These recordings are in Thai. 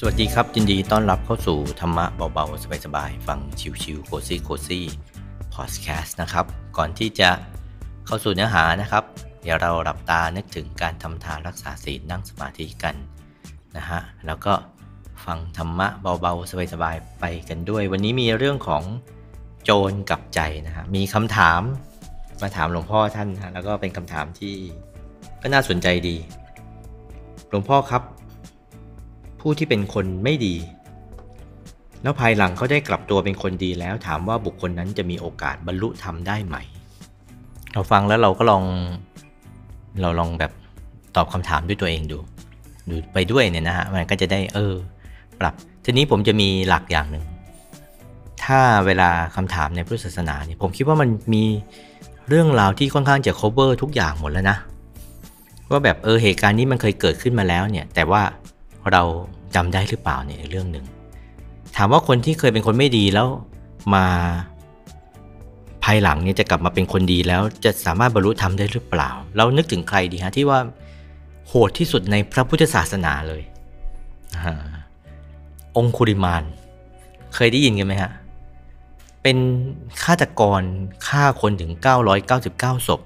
สวัสดีครับยินดีต้อนรับเข้าสู่ธรรมะเบาๆ สบายๆ ฟังชิวๆโคซี่โคซี่พอดแคสต์นะครับ ก่อนที่จะเข้าสู่เนื้อหานะครับ เดี๋ยวเราหลับตานึกถึงการทำทานรักษาศีลนั่งสมาธิกันนะฮะแล้วก็ฟังธรรมะเบาๆ สบายๆ ไปกันด้วย วันนี้มีเรื่องของโจรกับใจนะฮะมีคำถามมาถามหลวงพ่อท่านนะแล้วก็เป็นคำถามที่ก็น่าสนใจดี หลวงพ่อครับ ผู้ที่เป็นคนไม่ดี แล้วภายหลังเขาได้กลับตัวเป็นคนดีแล้วถามว่าบุคคลนั้นจะมีโอกาสบรรลุธรรมได้ไหม เราฟังแล้วเราก็ลองเราลองแบบตอบคำถามด้วยตัวเองดู ดูไปด้วยเนี่ยนะฮะมันก็จะได้เออ ปรับ ทีนี้ผมจะมีหลักอย่างหนึ่งถ้าเวลาคำถามในพุทธศาสนาเนี่ยผมคิดว่ามันมีเรื่องราวที่ค่อนข้างจะ cover ทุกอย่างหมดแล้วนะว่าแบบเออเหตุการณ์นี้มันเคยเกิดขึ้นมาแล้วเนี่ย แต่ว่า เราจำได้หรือเปล่าเนี่ยเรื่องหนึ่ง ถามว่าคนที่เคยเป็นคนไม่ดีแล้วมาภายหลังเนี่ยจะกลับมาเป็นคนดีแล้วจะสามารถบรรลุธรรมได้หรือเปล่า เรานึกถึงใครดีฮะที่ว่าโหดที่สุดในพระพุทธศาสนาเลยองคุริมาน เคยได้ยินกันไหมฮะ เป็นฆาตกรฆ่าคนถึง 999ศพ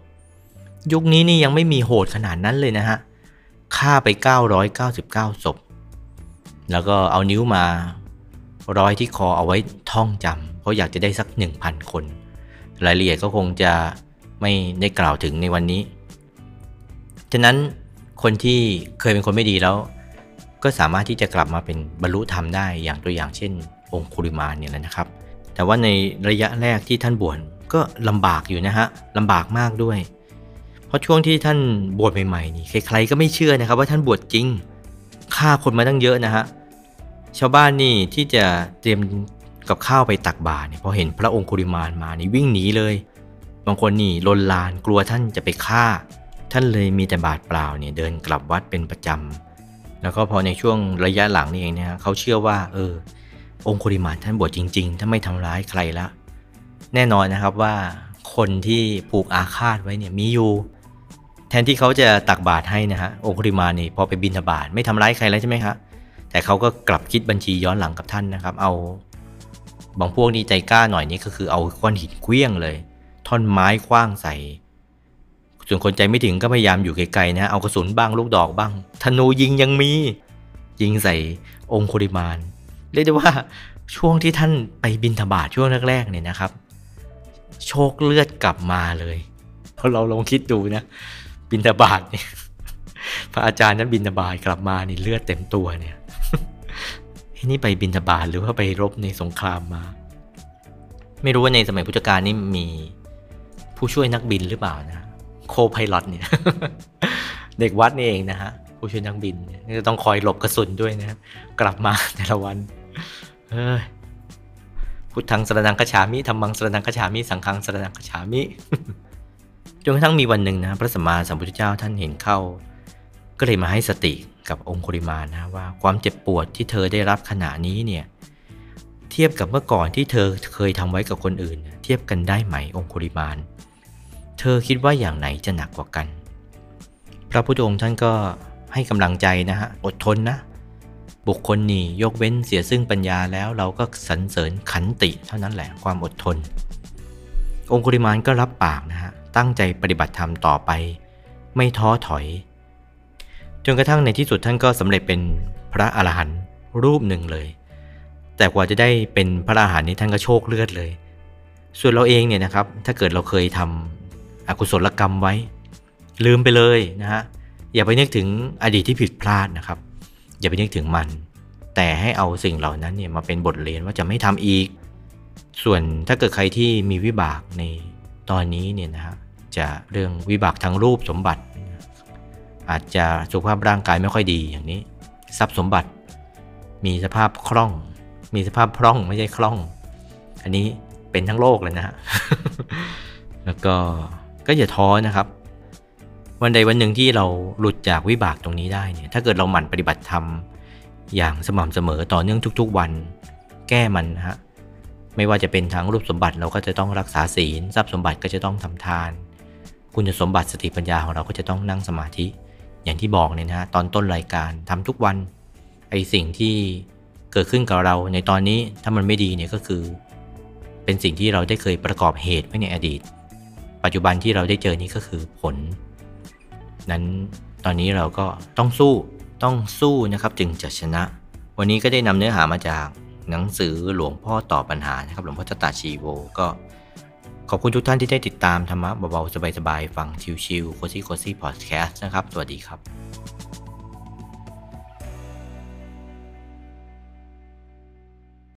ยุคนี้นี่ยังไม่มีโหดขนาดนั้นเลยนะฮะ ฆ่าไป 999ศพ แล้วก็เอานิ้วมาร้อยที่คอเอาไว้ท่องจำเพราะอยากจะได้สัก 1,000 คน รายละเอียดก็คงจะไม่ได้กล่าวถึงในวันนี้ ฉะนั้นคนที่เคยเป็นคนไม่ดีแล้ว ก็สามารถที่จะกลับมาเป็นบรรลุธรรมได้อย่างตัวอย่างเช่น องคุริมานเนี่ยนะครับ แต่ว่าในระยะแรกที่ท่านบวชก็ลำบากอยู่นะฮะลำบากมากด้วย เพราะช่วงที่ท่านบวชใหม่ๆนี่ใครๆก็ไม่เชื่อนะครับ ว่าท่านบวชจริงฆ่าคนมาตั้งเยอะนะฮะ ชาวบ้านนี่ที่จะเตรียมกับข้าวไปตักบาตรเนี่ยพอเห็นพระองคุริมานมานี่วิ่งหนีเลย บางคนนี่ลนลานกลัวท่านจะไปฆ่า ท่านเลยมีแต่บาตรเปล่าเนี่ยเดินกลับวัดเป็นประจำแล้วก็พอในช่วงระยะหลังนี่เองเนี่ยเขาเชื่อว่า เออ องคุริมานท่านบวชจริง ๆ ท่านไม่ทำร้ายใครละ แน่นอนนะครับว่าคนที่ผูกอาฆาตไว้เนี่ยมีอยู่แทนที่เขาจะตักบาตรให้นะฮะองคุริมานี่พอไปบินทบาทไม่ทำร้ายใครแล้วใช่ไหมครับ แต่เขาก็กลับคิดบัญชีย้อนหลังกับท่านนะครับ เอาบางพวกนี้ใจกล้าหน่อยนี่ก็คือเอาก้อนหินเคลี้ยงเลย ท่อนไม้คว้างใส่ ส่วนคนใจไม่ถึงก็พยายามอยู่ไกลๆนะเอากระสุนบ้างลูกดอกบ้างธนูยิงยังมี ยิงใส่องคุริมานเรียกได้ว่าช่วงที่ท่านไปบินทบาทช่วงแรกๆเนี่ยนะครับ โชคเลือดกลับมาเลยเราเราลองคิดดูนะ บินทบาทเนี่ยพระอาจารย์นั้นบินทบาทกลับมานี่เลือดเต็มตัวเนี่ย นี่ไปบินทบาทหรือว่าไปรบในสงครามมา ไม่รู้ว่าในสมัยพุทธกาลนี่มีผู้ช่วยนักบินหรือเปล่านะโคไพลอตเนี่ย เด็กวัดนี่เองนะฮะผู้ช่วยนักบินเนี่ยจะต้องคอยหลบกระสุนด้วยนะกลับมาแต่ละวันเฮ้ยพุทธังสรนังกฉามิธรรมังสรนังกฉามิสังฆังสรนังกฉามิจนกระทั่งมีวันหนึ่งนะพระสัมมาสัมพุทธเจ้าท่านเห็นเข้า ก็เลยมาให้สติกับองคุริมานะว่าความเจ็บปวดที่เธอได้รับขณะนี้เนี่ยเทียบกับเมื่อก่อนที่เธอเคยทำไว้กับคนอื่น เทียบกันได้ไหมองคุริมาน เธอคิดว่าอย่างไหนจะหนักกว่ากัน พระพุทธองค์ท่านก็ให้กำลังใจนะฮะอดทนนะ บุคคลนี่ยกเว้นเสียซึ่งปัญญาแล้วเราก็สรรเสริญขันติเท่านั้นแหละความอดทน องคุริมานก็รับปากนะฮะตั้งใจปฏิบัติธรรมต่อไป ไม่ท้อถอย จนกระทั่งในที่สุดท่านก็สำเร็จเป็นพระอรหันต์รูปหนึ่งเลย แต่กว่าจะได้เป็นพระอรหันต์นี้ท่านก็โชคเลือดเลย ส่วนเราเองเนี่ยนะครับ ถ้าเกิดเราเคยทำอกุศลกรรมไว้ ลืมไปเลยนะฮะอย่าไปนึกถึงอดีตที่ผิดพลาดนะครับ อย่าไปนึกถึงมัน แต่ให้เอาสิ่งเหล่านั้นเนี่ยมาเป็นบทเรียนว่าจะไม่ทำอีก ส่วนถ้าเกิดใครที่มีวิบากในตอนนี้เนี่ยนะฮะจะเรื่องวิบากทางรูปสมบัติ อาจจะสุขภาพร่างกายไม่ค่อยดีอย่างนี้ ทรัพย์สมบัติ มีสภาพคล่อง มีสภาพพร่องไม่ใช่คล่อง อันนี้เป็นทั้งโลกเลยนะฮะแล้วก็ก็อย่าท้อนะครับ วันใดวันหนึ่งที่เราหลุดจากวิบากตรงนี้ได้เนี่ย ถ้าเกิดเราหมั่นปฏิบัติธรรมอย่างสม่ำเสมอต่อเนื่องทุก ๆ วัน แก้มันนะฮะไม่ว่าจะเป็นทางรูปสมบัติเราก็จะต้องรักษาศีล ทรัพย์สมบัติก็จะต้องทำทาน คุณสมบัติสติปัญญาของเราก็จะต้องนั่งสมาธิ อย่างที่บอกเนี่ยนะฮะตอนต้นรายการทำทุกวันไอสิ่งที่เกิดขึ้นกับเราในตอนนี้ถ้ามันไม่ดีเนี่ยก็คือ เป็นสิ่งที่เราได้เคยประกอบเหตุไว้ในอดีต ปัจจุบันที่เราได้เจอนี้ก็คือผล นั้นตอนนี้เราก็ต้องสู้ต้องสู้นะครับจึงจะชนะ วันนี้ก็ได้นำเนื้อหามาจากหนังสือหลวงพ่อตอบปัญหานะครับหลวงพ่อตตาชีโวก็ ขอบคุณทุกท่านที่ได้ติดตามธรรมะเบาๆสบายๆฟังชิวๆโคซี่โคซี่พอดแคสต์นะครับ สวัสดีครับ